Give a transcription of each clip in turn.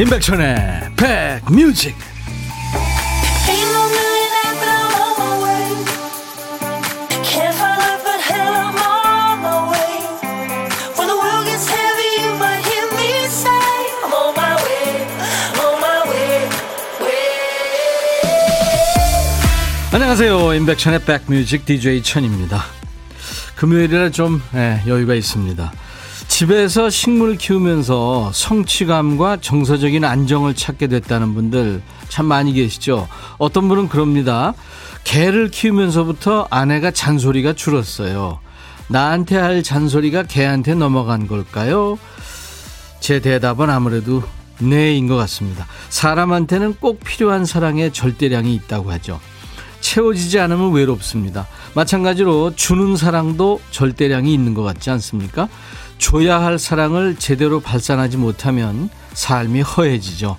임백천의 백뮤직. 안녕하세요. 임백천의 백뮤직 DJ 천입니다. 금요일이라 좀 예, 여유가 있습니다 집에서 식물 키우면서 성취감과 정서적인 안정을 찾게 됐다는 분들 참 많이 계시죠. 어떤 분은 그럽니다. 개를 키우면서부터 아내가 잔소리가 줄었어요. 나한테 할 잔소리가 개한테 넘어간 걸까요? 제 대답은 아무래도 네인 것 같습니다. 사람한테는 꼭 필요한 사랑의 절대량이 있다고 하죠. 채워지지 않으면 외롭습니다. 마찬가지로 주는 사랑도 절대량이 있는 것 같지 않습니까? 줘야 할 사랑을 제대로 발산하지 못하면 삶이 허해지죠.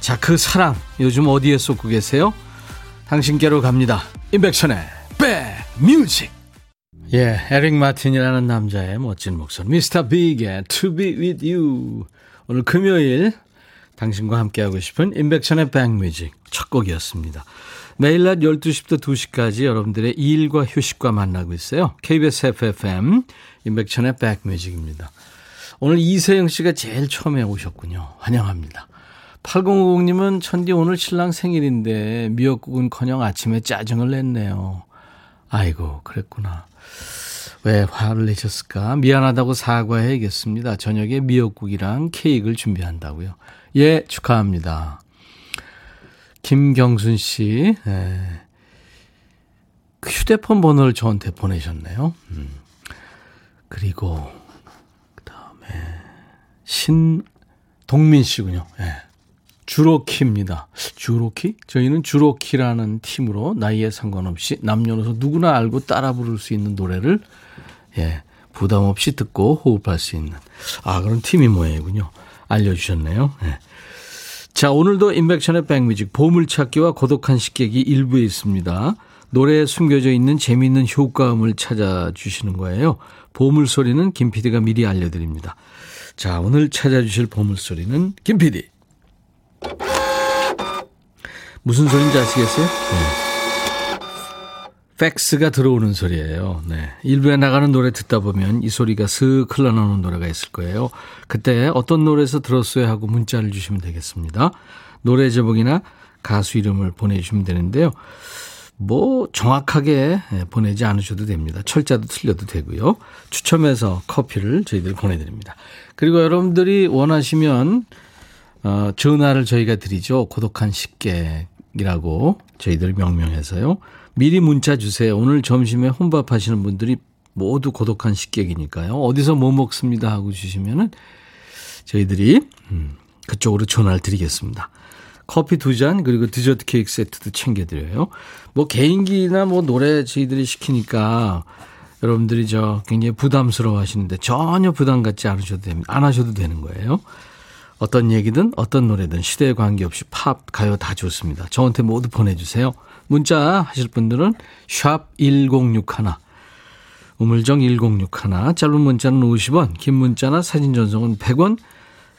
자, 그 사랑 요즘 어디에 쏟고 계세요? 당신께로 갑니다. 임백천의 백뮤직. 예, 에릭 마틴이라는 남자의 멋진 목소리. 미스터 빅의 To Be With You. 오늘 금요일 당신과 함께하고 싶은 임백천의 백뮤직 첫 곡이었습니다. 매일 낮 12시부터 2시까지 여러분들의 일과 휴식과 만나고 있어요. KBS FFM 임백천의 백뮤직입니다. 오늘 이세영 씨가 제일 처음에 오셨군요. 환영합니다. 8050님은 천디 오늘 신랑 생일인데 미역국은 커녕 아침에 짜증을 냈네요. 아이고, 그랬구나. 왜 화를 내셨을까? 미안하다고 사과해야겠습니다. 저녁에 미역국이랑 케이크를 준비한다고요. 예, 축하합니다. 김경순 씨, 예. 휴대폰 번호를 저한테 보내셨네요. 음. 그리고 그 다음에 신동민 씨군요. 예. 주로키입니다. 주로키? 저희는 주로키라는 팀으로 나이에 상관없이 남녀노소 누구나 알고 따라 부를 수 있는 노래를 예, 부담 없이 듣고 호흡할 수 있는 아 그런 팀이 모양이군요. 알려주셨네요. 예. 자 오늘도 인백션의 백뮤직 보물찾기와 고독한 식객이 일부에 있습니다. 노래에 숨겨져 있는 재미있는 효과음을 찾아주시는 거예요. 보물소리는 김 PD가 미리 알려드립니다. 자, 오늘 찾아주실 보물소리는 김 PD. 무슨 소리인지 아시겠어요? 네. 팩스가 들어오는 소리예요. 네. 일부에 나가는 노래 듣다 보면 이 소리가 슥 흘러나오는 노래가 있을 거예요. 그때 어떤 노래에서 들었어요 하고 문자를 주시면 되겠습니다. 노래 제목이나 가수 이름을 보내주시면 되는데요. 뭐 정확하게 예, 보내지 않으셔도 됩니다. 철자도 틀려도 되고요. 추첨해서 커피를 저희들이 보내드립니다. 그리고 여러분들이 원하시면 어, 전화를 저희가 드리죠. 고독한 식객이라고 저희들 명명해서요. 미리 문자 주세요. 오늘 점심에 혼밥 하시는 분들이 모두 고독한 식객이니까요. 어디서 뭐 먹습니다 하고 주시면은 저희들이 음, 그쪽으로 전화를 드리겠습니다. 커피 두 잔 그리고 디저트 케이크 세트도 챙겨드려요. 뭐 개인기나 뭐 노래 저희들이 시키니까 여러분들이 저 굉장히 부담스러워 하시는데 전혀 부담 갖지 않으셔도 됩니다. 안 하셔도 되는 거예요. 어떤 얘기든 어떤 노래든 시대에 관계없이 팝, 가요 다 좋습니다. 저한테 모두 보내주세요. 문자 하실 분들은 샵 1061, 우물정 1061, 짧은 문자는 50원, 긴 문자나 사진 전송은 100원,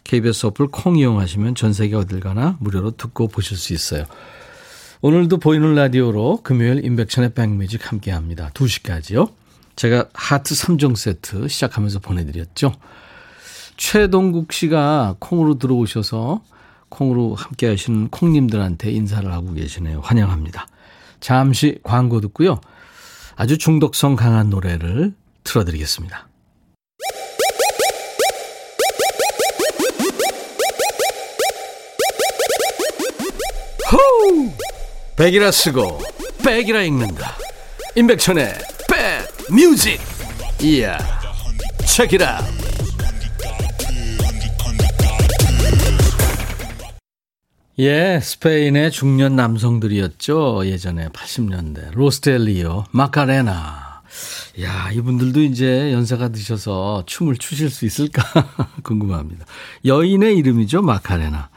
KBS 어플 콩 이용하시면 전 세계 어딜 가나 무료로 듣고 보실 수 있어요. 오늘도 보이는 라디오로 금요일 인백션의 백뮤직 함께 합니다. 2시까지요. 제가 하트 3종 세트 시작하면서 보내드렸죠. 최동국 씨가 콩으로 들어오셔서 콩으로 함께 하시는 콩님들한테 인사를 하고 계시네요. 환영합니다. 잠시 광고 듣고요. 아주 중독성 강한 노래를 틀어드리겠습니다. 호우! 백이라 쓰고 백이라 읽는다. 임백천의 백 뮤직. 이야. 책이라. 예, 스페인의 중년 남성들이었죠. 예전에 80년대. 로스텔리오, 마카레나. 야, 이분들도 이제 연세가 드셔서 춤을 추실 수 있을까 궁금합니다. 여인의 이름이죠, 마카레나.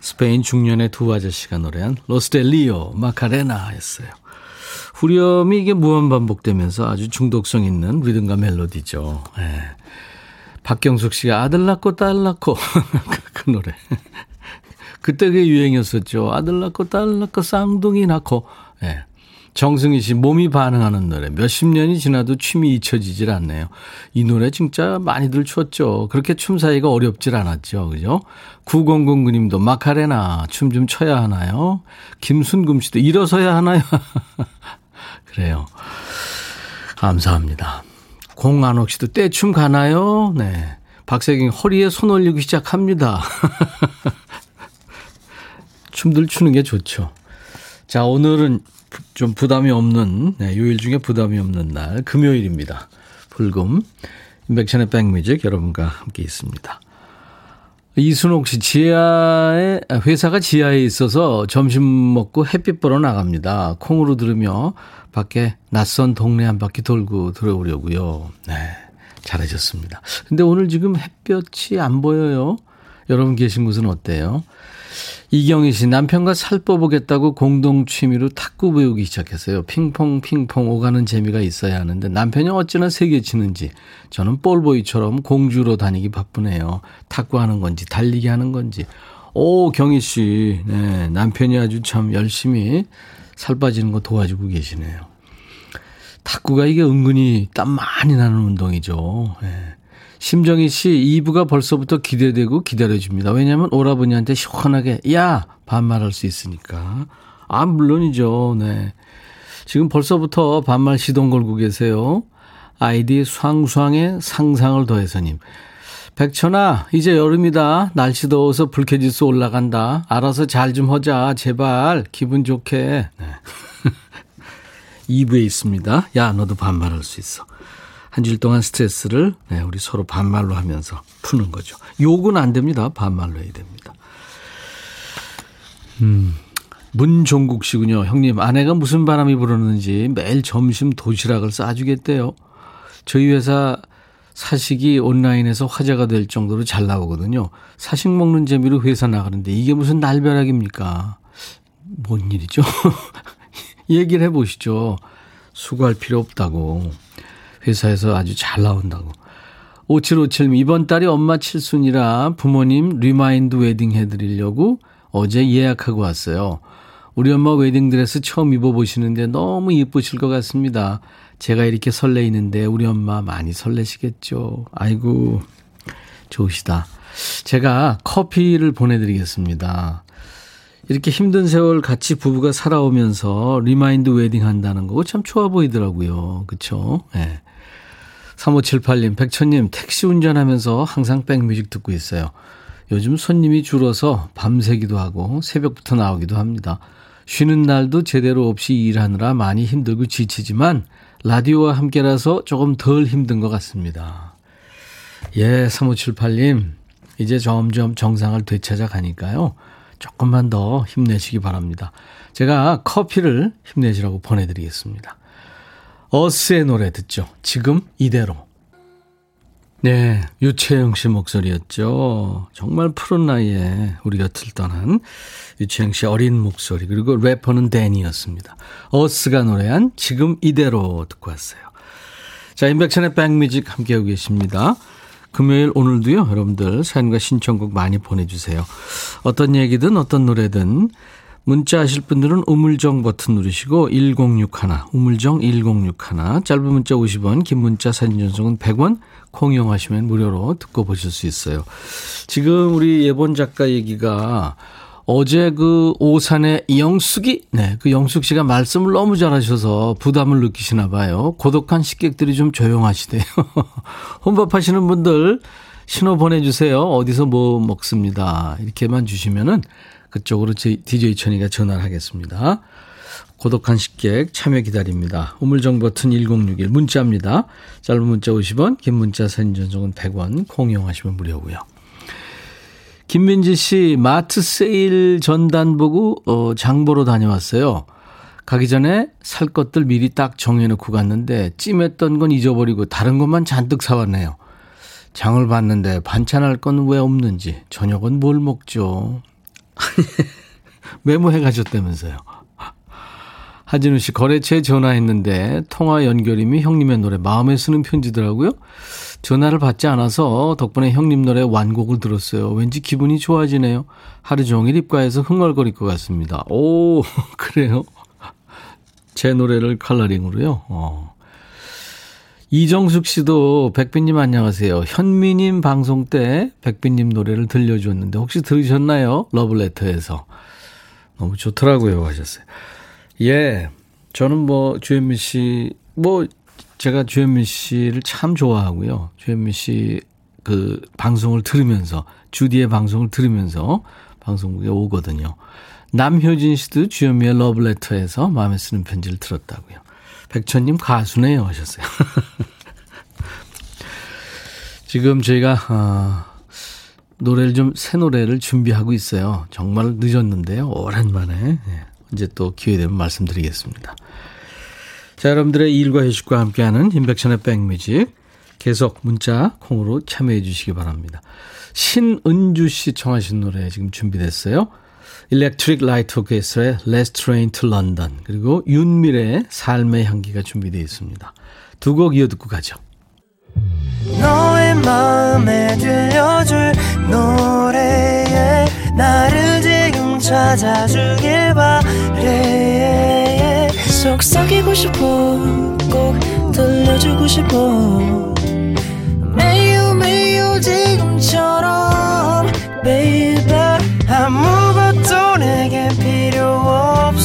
스페인 중년의 두 아저씨가 노래한 로스텔리오 마카레나였어요. 후렴이 이게 무한 반복되면서 아주 중독성 있는 리듬과 멜로디죠. 예. 박경숙 씨가 아들 낳고 딸 낳고 그 노래 그때 그게 유행이었었죠. 아들 낳고 딸 낳고 쌍둥이 낳고. 예. 네. 정승희 씨 몸이 반응하는 노래 몇십 년이 지나도 춤이 잊혀지질 않네요. 이 노래 진짜 많이들 췄죠. 그렇게 춤 사이가 어렵질 않았죠. 그죠? 9009님도 마카레나 춤 좀 춰야 하나요? 김순금 씨도 일어서야 하나요? 그래요. 감사합니다. 공안옥 씨도 떼춤 가나요? 네. 박세경 허리에 손 올리고 시작합니다. 춤들 추는 게 좋죠. 자, 오늘은 좀 부담이 없는, 네, 요일 중에 부담이 없는 날, 금요일입니다. 불금. 인백천의 백뮤직 여러분과 함께 있습니다. 이순옥 씨, 지하에, 아, 회사가 지하에 있어서 점심 먹고 햇빛 보러 나갑니다. 콩으로 들으며 밖에 낯선 동네 한 바퀴 돌고 들어오려고요. 네. 잘하셨습니다. 근데 오늘 지금 햇볕이 안 보여요. 여러분 계신 곳은 어때요? 이경희 씨 남편과 살 빼보겠다고 공동 취미로 탁구 배우기 시작했어요. 핑퐁 핑퐁 오가는 재미가 있어야 하는데 남편이 어찌나 세게 치는지 저는 볼보이처럼 공주로 다니기 바쁘네요. 탁구하는 건지 달리기 하는 건지. 오 경희 씨, 네 남편이 아주 참 열심히 살 빠지는 거 도와주고 계시네요. 탁구가 이게 은근히 땀 많이 나는 운동이죠. 네. 심정희 씨 2부가 벌써부터 기대되고 기다려집니다. 왜냐하면 오라버니한테 시원하게 야 반말할 수 있으니까. 아 물론이죠. 네. 지금 벌써부터 반말 시동 걸고 계세요. 아이디 쌍쌍의 상상을 더해서님. 백천아, 이제 여름이다. 날씨 더워서 불쾌지수 올라간다. 알아서 잘 좀 하자. 제발. 기분 좋게. 네. 2부에 있습니다. 야, 너도 반말할 수 있어. 한 주일 동안 스트레스를 네, 우리 서로 반말로 하면서 푸는 거죠. 욕은 안 됩니다. 반말로 해야 됩니다. 음, 문종국 씨군요. 형님, 아내가 무슨 바람이 불었는지 매일 점심 도시락을 싸주겠대요. 저희 회사 사식이 온라인에서 화제가 될 정도로 잘 나오거든요. 사식 먹는 재미로 회사 나가는데 이게 무슨 날벼락입니까? 뭔 일이죠? 얘기를 해보시죠. 수고할 필요 없다고. 회사에서 아주 잘 나온다고. 5757님, 이번 달이 엄마 칠순이라 부모님 remind wedding 해드리려고 어제 예약하고 왔어요. 우리 엄마 웨딩드레스 처음 입어보시는데 너무 예쁘실 것 같습니다. 제가 이렇게 설레이는데 우리 엄마 많이 설레시겠죠. 아이고, 좋으시다. 제가 커피를 보내드리겠습니다. 이렇게 힘든 세월 같이 부부가 살아오면서 remind wedding 한다는 거 참 좋아 보이더라고요. 그쵸? 예. 네. 3578님, 백천님, 택시 운전하면서 항상 백뮤직 듣고 있어요. 요즘 손님이 줄어서 밤새기도 하고 새벽부터 나오기도 합니다. 쉬는 날도 제대로 없이 일하느라 많이 힘들고 지치지만 라디오와 함께라서 조금 덜 힘든 것 같습니다. 예, 3578님, 이제 점점 정상을 되찾아 가니까요. 조금만 더 힘내시기 바랍니다. 제가 커피를 힘내시라고 보내드리겠습니다. 어스의 노래 듣죠. 지금 이대로. 네, 유채영 씨 목소리였죠. 정말 푸른 나이에 우리 곁을 떠난 유채영 씨 어린 목소리 그리고 래퍼는 댄이었습니다. 어스가 노래한 지금 이대로 듣고 왔어요. 자, 인백천의 백뮤직 함께하고 계십니다. 금요일 오늘도요, 여러분들 사연과 신청곡 많이 보내주세요. 어떤 얘기든 어떤 노래든 문자 하실 분들은 우물정 버튼 누르시고 1061, 우물정 1061, 짧은 문자 50원, 긴 문자 사진 전송은 100원, 콩용하시면 무료로 듣고 보실 수 있어요. 지금 우리 예본 작가 얘기가 어제 그 오산의 영숙이, 네, 그 영숙 씨가 말씀을 너무 잘하셔서 부담을 느끼시나 봐요. 고독한 식객들이 좀 조용하시대요. 혼밥 하시는 분들 신호 보내주세요. 어디서 뭐 먹습니다. 이렇게만 주시면은 그쪽으로 DJ 천이가 전화를 하겠습니다. 고독한 식객 참여 기다립니다. 우물정 버튼 1061 문자입니다. 짧은 문자 50원, 긴 문자 사진 전송은 100원, 콩 이용하시면 무료고요. 김민지 씨 마트 세일 전단 보고 어, 장 보러 다녀왔어요. 가기 전에 살 것들 미리 딱 정해놓고 갔는데 찜했던 건 잊어버리고 다른 것만 잔뜩 사왔네요. 장을 봤는데 반찬할 건 왜 없는지 저녁은 뭘 먹죠? 메모해 가셨다면서요. 하진우 씨, 거래처에 전화했는데 통화 연결임이 형님의 노래 마음에 쓰는 편지더라고요. 전화를 받지 않아서 덕분에 형님 노래 완곡을 들었어요. 왠지 기분이 좋아지네요. 하루 종일 입가에서 흥얼거릴 것 같습니다. 오, 그래요? 제 노래를 컬러링으로요? 어. 이정숙 씨도 백빈님 안녕하세요. 현미님 방송 때 백빈님 노래를 들려주었는데 혹시 들으셨나요? 러블레터에서. 너무 좋더라고요 하셨어요. 예. 저는 뭐 주현미 씨, 뭐 제가 주현미 씨를 참 좋아하고요. 주현미 씨 그 방송을 들으면서 주디의 방송을 들으면서 방송국에 오거든요. 남효진 씨도 주현미의 러브레터에서 마음에 쓰는 편지를 들었다고요. 백천님 가수네요 하셨어요. 지금 저희가 어, 노래를 좀 새 노래를 준비하고 있어요. 정말 늦었는데요. 오랜만에 예, 이제 또 기회 되면 말씀드리겠습니다. 자, 여러분들의 일과 휴식과 함께하는 인백션의 백뮤직 계속 문자 콩으로 참여해 주시기 바랍니다. 신은주 씨 청하신 노래 지금 준비됐어요. Electric Light Orchestra의 Last Train to London 그리고 윤미래의 삶의 향기가 준비되어 있습니다. 두 곡 이어 듣고 가죠. 너의 마음에 들려줄 노래에 나를 지금 찾아주길 바래 속삭이고 싶어 꼭 들려주고 싶어 매우 매우 지금처럼 baby 필요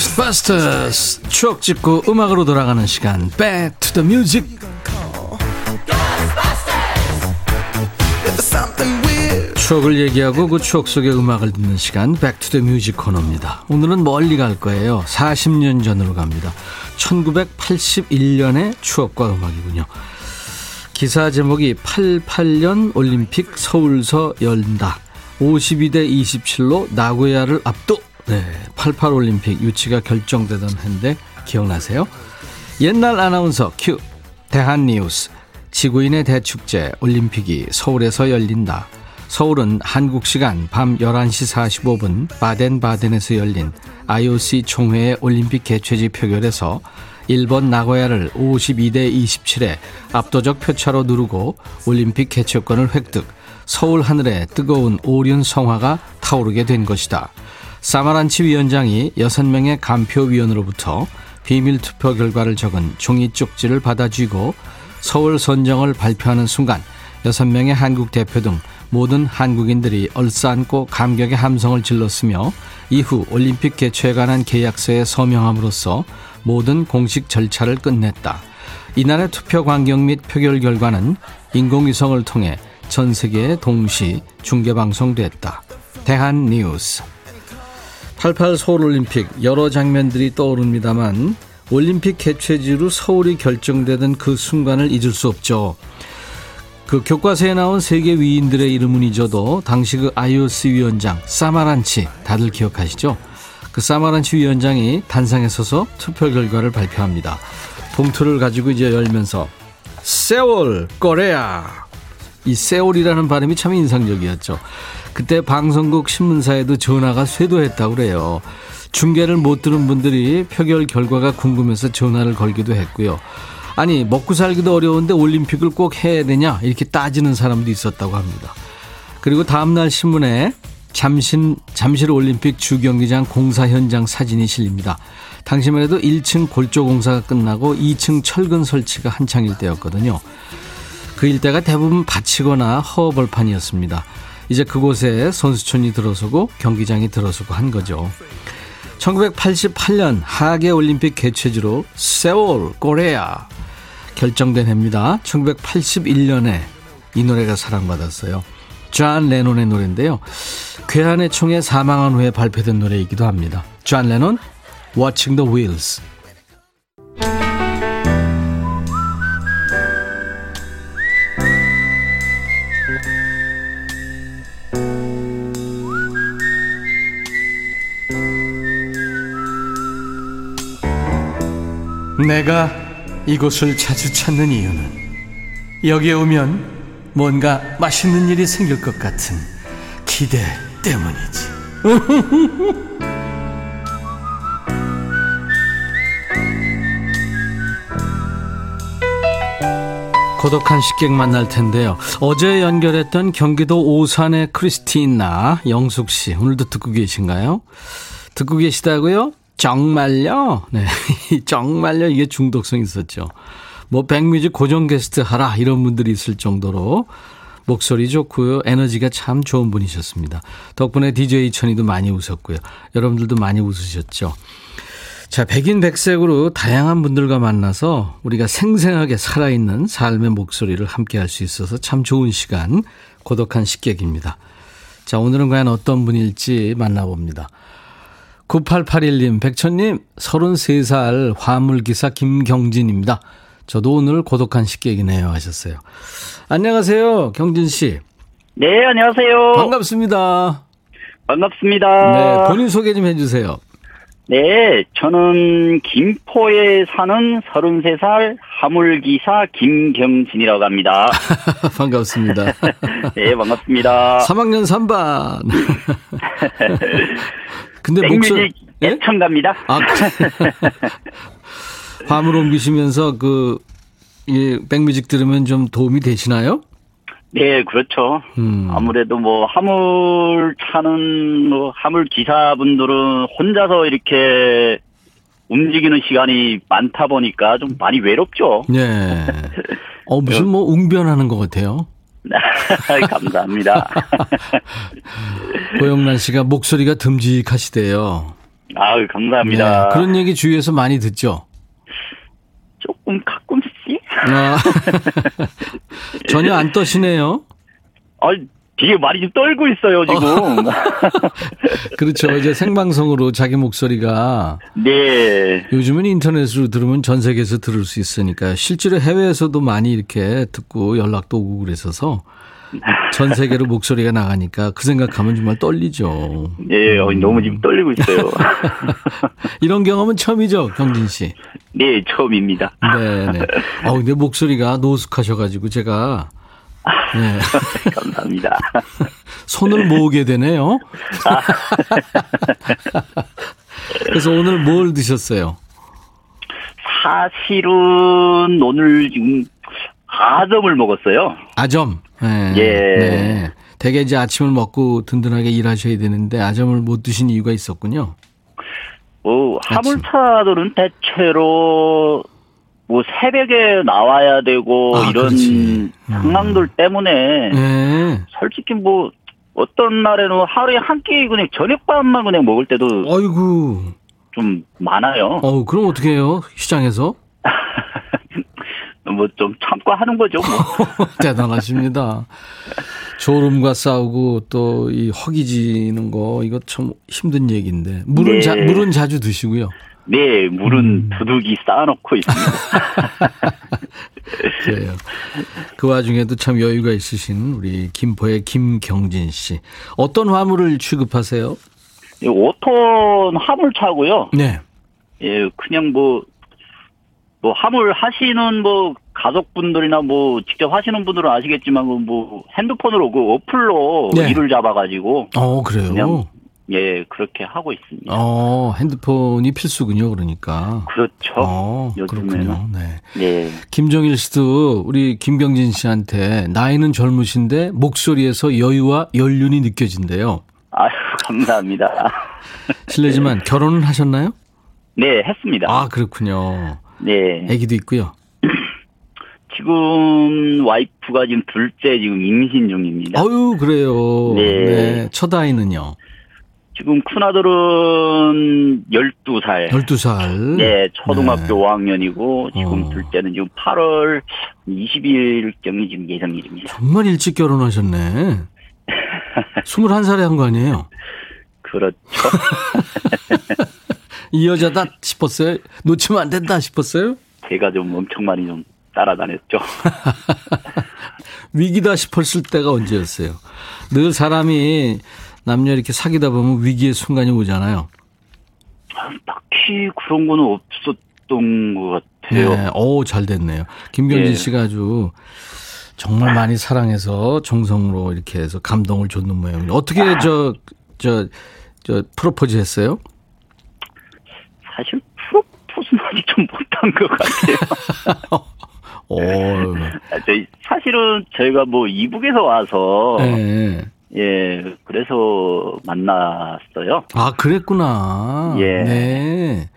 Ghostbusters 추억 찍고 음악으로 돌아가는 시간 Back to the Music 추억을 얘기하고 그 추억 속의 음악을 듣는 시간 Back to the Music 코너입니다. 오늘은 멀리 갈 거예요. 40년 전으로 갑니다. 1981년의 추억과 음악이군요. 기사 제목이 88년 올림픽 서울서 열린다. 52대 27로 나고야를 압도. 네, 88 올림픽 유치가 결정되던 해인데 기억나세요? 옛날 아나운서 큐 대한 뉴스 지구인의 대축제 올림픽이 서울에서 열린다. 서울은 한국 시간 밤 11시 45분 바덴바덴에서 열린 IOC 총회의 올림픽 개최지 표결에서 일본 나고야를 52대 27에 압도적 표차로 누르고 올림픽 개최권을 획득. 서울 하늘에 뜨거운 오륜 성화가 타오르게 된 것이다. 사마란치 위원장이 6명의 간표위원으로부터 비밀 투표 결과를 적은 종이 쪽지를 받아쥐고 서울 선정을 발표하는 순간 6명의 한국 대표 등 모든 한국인들이 얼싸안고 감격의 함성을 질렀으며 이후 올림픽 개최에 관한 계약서에 서명함으로써 모든 공식 절차를 끝냈다. 이날의 투표 광경 및 표결 결과는 인공위성을 통해 전 세계에 동시 중계방송됐다. 대한 뉴스 88 서울올림픽 여러 장면들이 떠오릅니다만 올림픽 개최지로 서울이 결정되던 그 순간을 잊을 수 없죠. 그 교과서에 나온 세계 위인들의 이름은 잊어도 당시 그 IOC 위원장 사마란치 다들 기억하시죠? 그 사마란치 위원장이 단상에 서서 투표 결과를 발표합니다. 봉투를 가지고 이제 열면서 세월 꼬레야 이 세월이라는 발음이 참 인상적이었죠. 그때 방송국 신문사에도 전화가 쇄도했다고 그래요. 중계를 못 들은 분들이 표결 결과가 궁금해서 전화를 걸기도 했고요. 아니 먹고 살기도 어려운데 올림픽을 꼭 해야 되냐 이렇게 따지는 사람도 있었다고 합니다. 그리고 다음날 신문에 잠실, 잠실 올림픽 주경기장 공사 현장 사진이 실립니다. 당시만 해도 1층 골조 공사가 끝나고 2층 철근 설치가 한창일 때였거든요. 그 일대가 대부분 밭이거나 허벌판이었습니다. 이제 그곳에 선수촌이 들어서고 경기장이 들어서고 한 거죠. 1988년 하계 올림픽 개최지로 Seoul, Korea 결정된 해입니다. 1981년에 이 노래가 사랑받았어요. 존 레논의 노래인데요. 괴한의 총에 사망한 후에 발표된 노래이기도 합니다. 존 레논, Watching the Wheels. 내가 이곳을 자주 찾는 이유는 여기에 오면 뭔가 맛있는 일이 생길 것 같은 기대 때문이지. 고독한 식객 만날 텐데요. 어제 연결했던 경기도 오산의 크리스티나 영숙 씨 오늘도 듣고 계신가요? 듣고 계시다고요? 정말요? 네, 정말요 이게 중독성 있었죠. 뭐 백뮤직 고정 게스트 하라 이런 분들이 있을 정도로 목소리 좋고요. 에너지가 참 좋은 분이셨습니다. 덕분에 DJ 천이도 많이 웃었고요. 여러분들도 많이 웃으셨죠. 자, 백인 백색으로 다양한 분들과 만나서 우리가 생생하게 살아있는 삶의 목소리를 함께 할 수 있어서 참 좋은 시간, 고독한 식객입니다. 자, 오늘은 과연 어떤 분일지 만나봅니다. 9881님, 백천님, 33살 화물기사 김경진입니다. 저도 오늘 고독한 식객이네요 하셨어요. 안녕하세요. 경진 씨. 네, 안녕하세요. 반갑습니다. 반갑습니다. 네, 본인 소개 좀 해주세요. 네, 저는 김포에 사는 33살 화물기사 김경진이라고 합니다. 반갑습니다. 네, 반갑습니다. 3학년 3반. 근데 목소리 예? 애청가입니다. 아, 화물 옮기시면서 그, 이 백뮤직 들으면 좀 도움이 되시나요? 네, 그렇죠. 음. 아무래도 뭐 화물 차는 뭐 화물 기사분들은 혼자서 이렇게 움직이는 시간이 많다 보니까 좀 많이 외롭죠. 네. 어, 무슨 뭐 웅변하는 것 같아요. 감사합니다. 고영란 씨가 목소리가 듬직하시대요. 아유, 감사합니다. 네, 그런 얘기 주위에서 많이 듣죠? 조금 가끔씩. 아, 전혀 안 떠시네요. 아, 되게 많이 좀 떨고 있어요 지금. 그렇죠. 이제 생방송으로 자기 목소리가. 네. 요즘은 인터넷으로 들으면 전 세계에서 들을 수 있으니까 실제로 해외에서도 많이 이렇게 듣고 연락도 오고 그래서서 전 세계로 목소리가 나가니까 그 생각하면 정말 떨리죠. 예, 음. 너무 지금 떨리고 있어요. 이런 경험은 처음이죠, 경진 씨. 네, 처음입니다. 네, 네. 어, 근데 목소리가 노숙하셔가지고 제가 네. 감사합니다. 손을 모으게 되네요. 아. 그래서 오늘 뭘 드셨어요? 사실은 오늘 지금 아점을 먹었어요. 아점. 네. 예. 네. 대개 이제 아침을 먹고 든든하게 일하셔야 되는데 아점을 못 드신 이유가 있었군요. 뭐 화물차들은 대체로 뭐 새벽에 나와야 되고 아, 이런 그렇지. 상황들 음. 때문에 네. 솔직히 뭐 어떤 날에는 하루에 한 끼 그냥 저녁밥만 그냥 먹을 때도 아이고 좀 많아요. 어 그럼 어떻게 해요 시장에서? 뭐 좀 참고 하는 거죠. 뭐. 대단하십니다. 졸음과 싸우고 또 이 허기지는 거 이거 참 힘든 얘기인데 물은 네. 자, 물은 자주 드시고요. 네, 물은 음. 두둑이 쌓아놓고 있습니다. 그래요. 그 와중에도 참 여유가 있으신 우리 김포의 김경진 씨. 어떤 화물을 취급하세요? 5톤 화물차고요. 네. 예, 그냥 뭐, 뭐 화물 하시는 뭐 가족분들이나 뭐 직접 하시는 분들은 아시겠지만 그뭐 핸드폰으로 그 어플로 네. 일을 잡아가지고. 어, 그래요? 예, 그렇게 하고 있습니다. 어, 핸드폰이 필수군요, 그러니까. 그렇죠. 어, 그렇군요. 네. 네. 김정일 씨도 우리 김경진 씨한테 나이는 젊으신데 목소리에서 여유와 연륜이 느껴진대요. 아유, 감사합니다. 실례지만 결혼은 하셨나요? 네, 했습니다. 아, 그렇군요. 네. 아기도 있고요. 지금 와이프가 지금 둘째 지금 임신 중입니다. 아유, 그래요. 네. 네. 첫 아이는요? 지금 큰아들은 12살. 12살. 네, 초등학교 네. 5학년이고, 지금 어. 둘째는 지금 8월 20일경이 지금 예정일입니다. 정말 일찍 결혼하셨네. 21살에 한 거 아니에요? 그렇죠. 이 여자다 싶었어요? 놓치면 안 된다 싶었어요? 제가 좀 엄청 많이 좀 따라다녔죠. 위기다 싶었을 때가 언제였어요? 늘 사람이 남녀 이렇게 사귀다 보면 위기의 순간이 오잖아요. 아, 딱히 그런 거는 없었던 것 같아요. 네, 오, 잘 됐네요. 김경진 네. 씨가 아주 정말 많이 사랑해서 정성으로 이렇게 해서 감동을 줬는 모양이에요. 어떻게 아. 저, 저, 저, 프로포즈 했어요? 사실 프로포즈는 아직 좀 못한 것 같아요. 오. 아, 저희, 사실은 저희가 뭐 이북에서 와서 네. 예, 그래서 만났어요. 아, 그랬구나. 예. 네.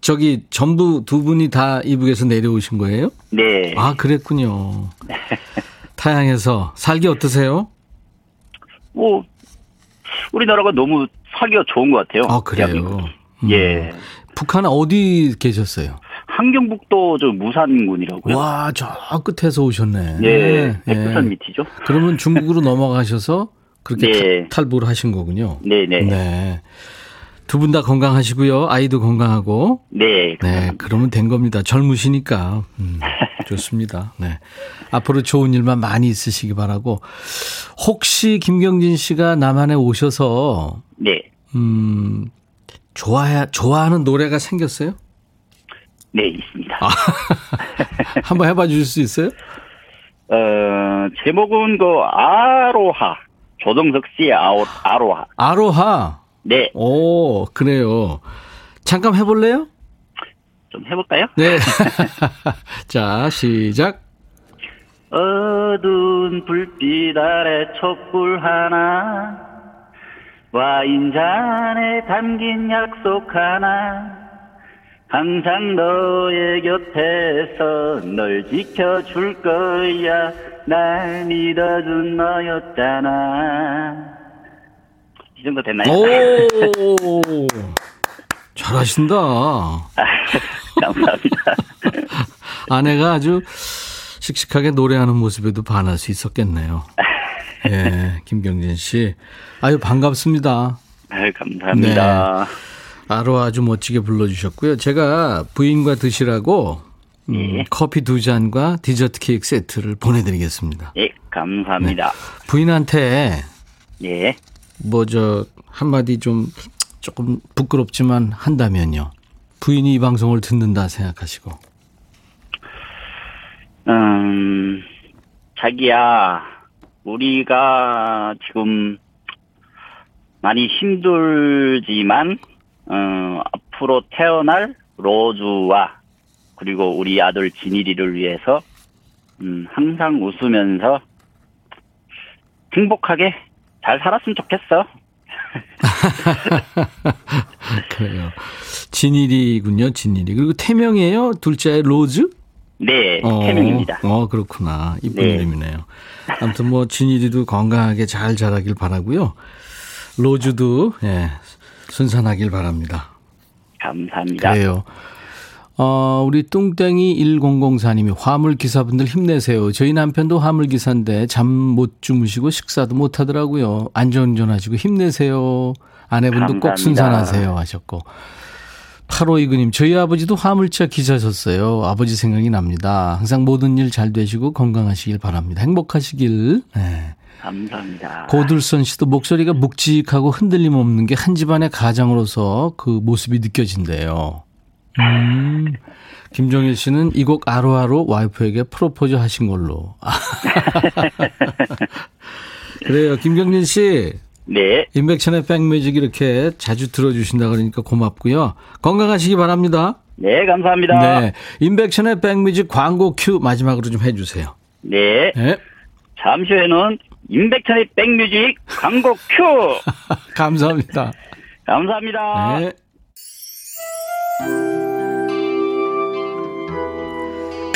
저기 전부 두 분이 다 이북에서 내려오신 거예요? 네. 아, 그랬군요. 타양에서 살기 어떠세요? 뭐 우리나라가 너무 살기가 좋은 것 같아요. 아, 그래요. 음. 예. 북한 어디 계셨어요? 함경북도 저 무산군이라고요. 와, 저 끝에서 오셨네. 예, 백두산 예. 밑이죠. 그러면 중국으로 넘어가셔서 그렇게 네. 탈부를 하신 거군요. 네, 네. 네. 두 분 다 건강하시고요. 아이도 건강하고. 네. 네. 그러면 된 겁니다. 젊으시니까. 음, 좋습니다. 네. 앞으로 좋은 일만 많이 있으시기 바라고. 혹시 김경진 씨가 남한에 오셔서. 네. 음, 좋아해, 좋아하는 노래가 생겼어요? 네, 있습니다. 아, 한번 해봐 주실 수 있어요? 어, 제목은 그, 아로하. 조동석 씨의 아오, 아로하. 아로하? 네. 오, 그래요. 잠깐 해볼래요? 좀 해볼까요? 네. 자, 시작. 어두운 불빛 아래 촛불 하나 와인잔에 담긴 약속 하나 항상 너의 곁에서 널 지켜줄 거야 날 믿어준 너였잖아 이 정도 됐나요? 오! 잘하신다. 감사합니다. 아내가 아주 씩씩하게 노래하는 모습에도 반할 수 있었겠네요. 예, 김경진 씨. 아유 반갑습니다. 아 감사합니다. 네. 아로 아주 멋지게 불러주셨고요. 제가 부인과 드시라고 음, 예. 커피 두 잔과 디저트 케이크 세트를 보내드리겠습니다. 예, 감사합니다. 네. 부인한테 예. 뭐 저 한마디 좀 조금 부끄럽지만 한다면요. 부인이 이 방송을 듣는다 생각하시고. 음, 자기야, 우리가 지금 많이 힘들지만 어, 앞으로 태어날 로즈와 그리고 우리 아들 진일이를 위해서 음, 항상 웃으면서 행복하게 잘 살았으면 좋겠어. 그래요. 진일이군요, 진일이. 그리고 태명이에요? 둘째 로즈? 네, 어, 태명입니다. 어, 그렇구나. 이쁜 네. 이름이네요. 아무튼 뭐 진일이도 건강하게 잘 자라길 바라고요. 로즈도 예, 순산하길 바랍니다. 감사합니다. 그래요. 어, 우리 뚱땡이 1004님이 화물기사분들 힘내세요. 저희 남편도 화물기사인데 잠 못 주무시고 식사도 못 하더라고요. 안전운전하시고 힘내세요. 아내분도 감사합니다. 꼭 순산하세요. 하셨고. 8호2구님, 저희 아버지도 화물차 기사셨어요. 아버지 생각이 납니다. 항상 모든 일 잘 되시고 건강하시길 바랍니다. 행복하시길. 네. 감사합니다. 고들선 씨도 목소리가 묵직하고 흔들림 없는 게 한 집안의 가장으로서 그 모습이 느껴진대요. 음. 김종일 씨는 이 곡 아로아로 와이프에게 프로포즈 하신 걸로. 그래요. 김경진 씨. 네. 인백천의 백뮤직 이렇게 자주 들어주신다 그러니까 고맙고요. 건강하시기 바랍니다. 네, 감사합니다. 네. 인백천의 백뮤직 광고 큐 마지막으로 좀 해주세요. 네. 네. 잠시 후에는 임백천의 백뮤직 광고 큐. 감사합니다. 감사합니다. 네.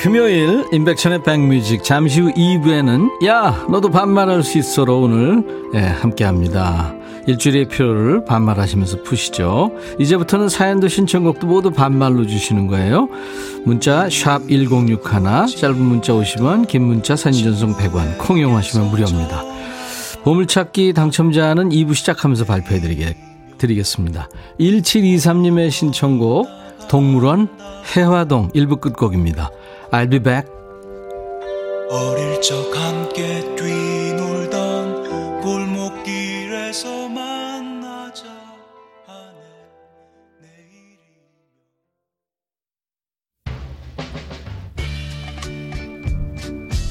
금요일 임백천의 백뮤직 잠시 후 2부에는 야 너도 반말할 수 있어로 오늘 예, 함께합니다. 일주일의 피로를 반말하시면서 푸시죠. 이제부터는 사연도 신청곡도 모두 반말로 주시는 거예요. 문자 1061, 짧은 문자 50원, 긴 문자 사진 전송 100원, 콩 이용하시면 무료입니다. 보물찾기 당첨자는 2부 시작하면서 발표해 드리겠습니다. 1723님의 신청곡 동물원 해화동 1부 끝곡입니다. I'll be back. 어릴 적 함께 뛰놀던 골목길에서 만나자 하네 내일이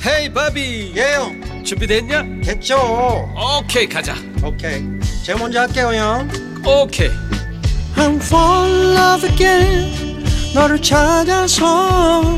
헤이 바비. 예영. 준비됐냐? 됐죠. 오케이 가자. 오케이. 제가 먼저 할게요 형. 오케이. I'm fall in love again. 너를 찾아서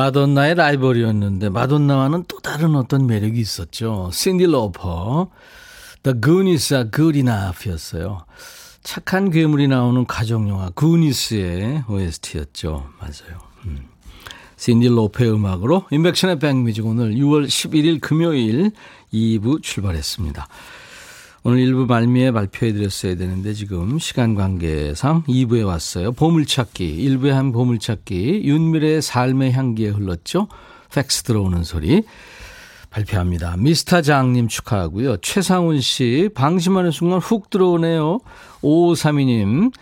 마돈나의 라이벌이었는데 마돈나와는 또 다른 어떤 매력이 있었죠. 신디 로퍼, The Goonies are Good Enough였어요. 착한 괴물이 나오는 가정영화 구니스의 OST였죠. 맞아요. 음. 신디 로페의 음악으로 인백션의 백뮤직 오늘 6월 11일 금요일 2부 출발했습니다. 오늘 1부 말미에 발표해드렸어야 되는데 지금 시간 관계상 2부에 왔어요. 보물찾기, 1부에 한 보물찾기, 윤미래의 삶의 향기에 흘렀죠. 팩스 들어오는 소리 발표합니다. 미스터 장님 축하하고요. 최상훈 씨, 방심하는 순간 훅 들어오네요. 5532님,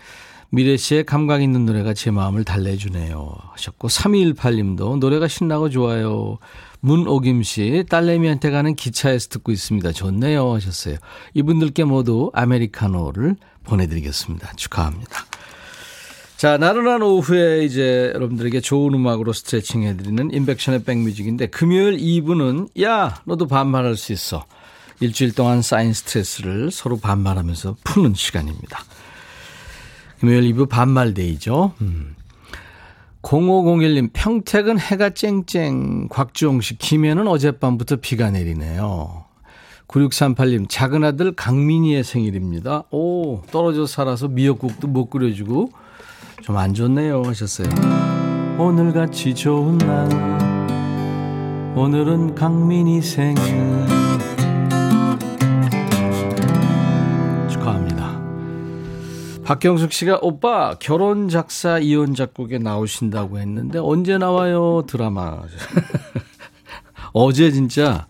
미래 씨의 감각 있는 노래가 제 마음을 달래주네요. 하셨고, 3218님도 노래가 신나고 좋아요. 문오김 씨, 딸내미한테 가는 기차에서 듣고 있습니다. 좋네요. 하셨어요. 이분들께 모두 아메리카노를 보내드리겠습니다. 축하합니다. 자, 나른한 오후에 이제 여러분들에게 좋은 음악으로 스트레칭 해드리는 인백션의 백뮤직인데 금요일 2부는 야, 너도 반말할 수 있어. 일주일 동안 쌓인 스트레스를 서로 반말하면서 푸는 시간입니다. 금요일 2부 반말데이죠. 음. 0501님, 평택은 해가 쨍쨍, 곽주홍 씨, 김해는 어젯밤부터 비가 내리네요. 9638님, 작은 아들 강민이의 생일입니다. 오, 떨어져 살아서 미역국도 못 끓여주고, 좀 안 좋네요. 하셨어요. 오늘같이 좋은 날, 오늘은 강민이 생일. 박경숙 씨가 오빠 결혼 작사 이혼 작곡에 나오신다고 했는데 언제 나와요? 드라마. 어제 진짜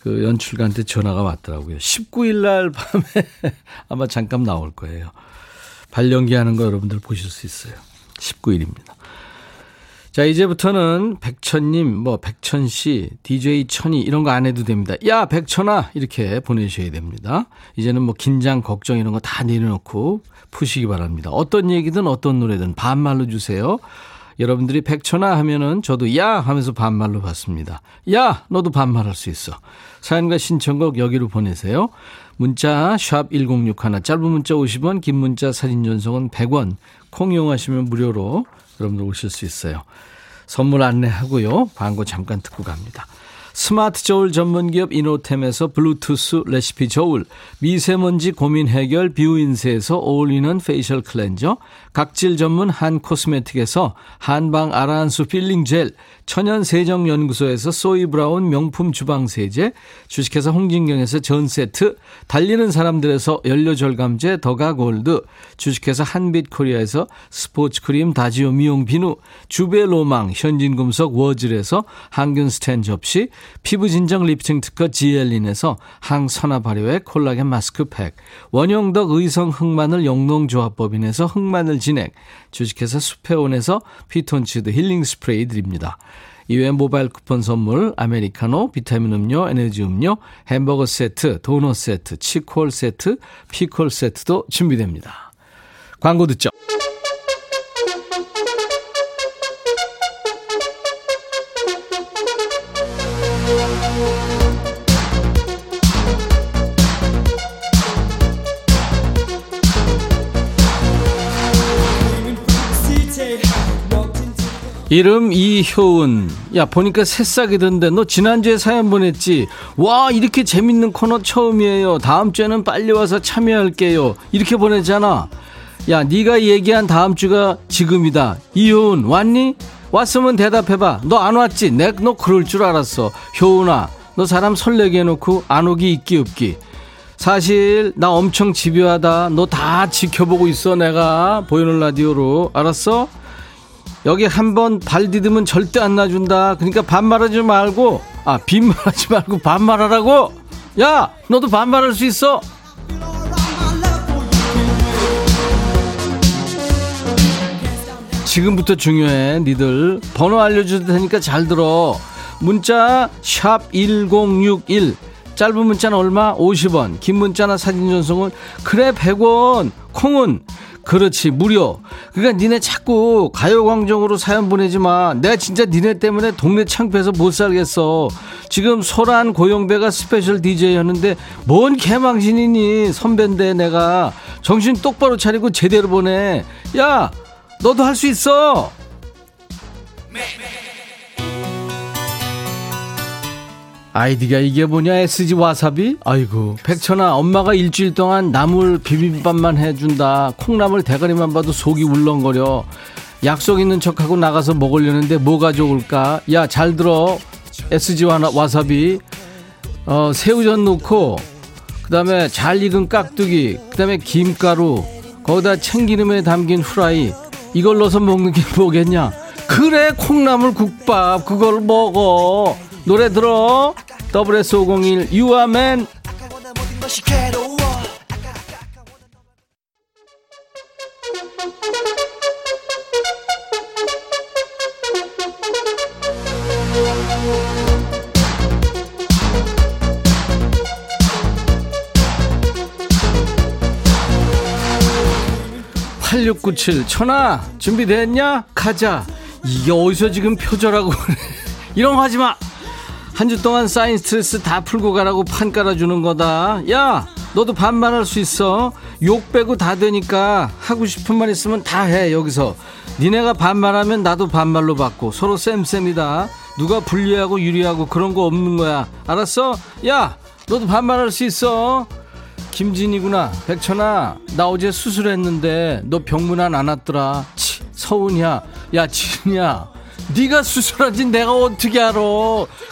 그 연출가한테 전화가 왔더라고요. 19일 날 밤에 아마 잠깐 나올 거예요. 발연기 하는 거 여러분들 보실 수 있어요. 19일입니다 자, 이제부터는 백천님, 뭐, 백천씨, DJ 천이 이런 거 안 해도 됩니다. 야, 백천아! 이렇게 보내셔야 됩니다. 이제는 뭐, 긴장, 걱정 이런 거 다 내려놓고 푸시기 바랍니다. 어떤 얘기든 어떤 노래든 반말로 주세요. 여러분들이 백천아 하면은 저도 야! 하면서 반말로 받습니다. 야! 너도 반말할 수 있어. 사연과 신청곡 여기로 보내세요. 문자, 샵 1061, 짧은 문자 50원, 긴 문자 사진 전송은 100원, 콩 이용하시면 무료로 여러분들 오실 수 있어요. 선물 안내하고요. 광고 잠깐 듣고 갑니다. 스마트 저울 전문 기업 이노템에서 블루투스 레시피 저울, 미세먼지 고민 해결 뷰인세에서 어울리는 facial cleanser, 각질 전문 한 코스메틱에서 한방 아라한수 peeling gel, 천연 세정 연구소에서 소이 브라운 명품 주방 세제, 주식회사 홍진경에서 전 세트, 달리는 사람들에서 연료 절감제 더가 골드, 주식회사 한빛 코리아에서 스포츠 크림 다지오 미용 비누, 주베 로망 현진금속 워즐에서 항균 스텐 접시, 피부 진정 리프팅 특허 지엘린에서 항산화 발효의 콜라겐 마스크팩, 원형덕 의성 흑마늘 영농조합법인에서 흑마늘 진액, 주식회사 수페온에서 피톤치드 힐링 스프레이 드립니다. 이외에 모바일 쿠폰 선물, 아메리카노, 비타민 음료, 에너지 음료, 햄버거 세트, 도넛 세트, 치콜 세트, 피콜 세트도 준비됩니다. 광고 듣죠. 이름 이효은. 야, 보니까 새싹이던데 너 지난주에 사연 보냈지? 와, 이렇게 재밌는 코너 처음이에요. 다음 주에는 빨리 와서 참여할게요. 이렇게 보냈잖아. 야, 네가 얘기한 다음 주가 지금이다. 이효은, 왔니? 왔으면 대답해봐. 너 안 왔지? 내가 너 그럴 줄 알았어. 효은아, 너 사람 설레게 해놓고 안 오기 있기 없기. 사실 나 엄청 집요하다. 너 다 지켜보고 있어 내가 보이는 라디오로 알았어? 여기 한 번 발 디디면 절대 안 놔준다. 그러니까 반말하지 말고, 아, 빈말하지 말고 반말하라고! 야! 너도 반말할 수 있어! 지금부터 중요해, 니들. 번호 알려줄 테니까 잘 들어. 문자, 샵 1061. 짧은 문자는 얼마? 50원. 긴 문자나 사진 전송은, 그래, 100원. 콩은 그렇지 무료 그러니까 니네 자꾸 가요광장으로 사연 보내지 마 내가 진짜 니네 때문에 동네 창피해서 못 살겠어. 지금 소란 고영배가 special DJ였는데 뭔 개망신이니 선배인데 내가. 정신 똑바로 차리고 제대로 보내. 야 너도 할 수 있어 아이디가 이게 뭐냐 SG 와사비? 아이고 백천아 엄마가 일주일 동안 나물 비빔밥만 해준다. 콩나물 대가리만 봐도 속이 울렁거려. 약속 있는 척하고 나가서 먹으려는데 뭐가 좋을까? 야 잘 들어. SG 와사비. 어, 새우젓 넣고 그 다음에 잘 익은 깍두기 그 다음에 김가루 거기다 참기름에 담긴 후라이. 이걸 넣어서 먹는 게 뭐겠냐? 그래 콩나물 국밥. 그걸 먹어 노래 들어. WS501 유아맨 8697 천아 준비됐냐? 가자. 이게 어디서 지금 표절하고 이런 거 하지마 한 주 동안 쌓인 스트레스 다 풀고 가라고 판 깔아주는 거다. 야 너도 반말할 수 있어. 욕 빼고 다 되니까 하고 싶은 말 있으면 다 해 여기서. 니네가 반말하면 나도 반말로 받고 서로 쌤쌤이다. 누가 불리하고 유리하고 그런 거 없는 거야. 알았어? 야 너도 반말할 수 있어. 김진이구나. 백천아 나 어제 수술했는데 너 병문안 안 왔더라. 치 서운이야. 야 진이야 네가 수술한지 내가 어떻게 알아?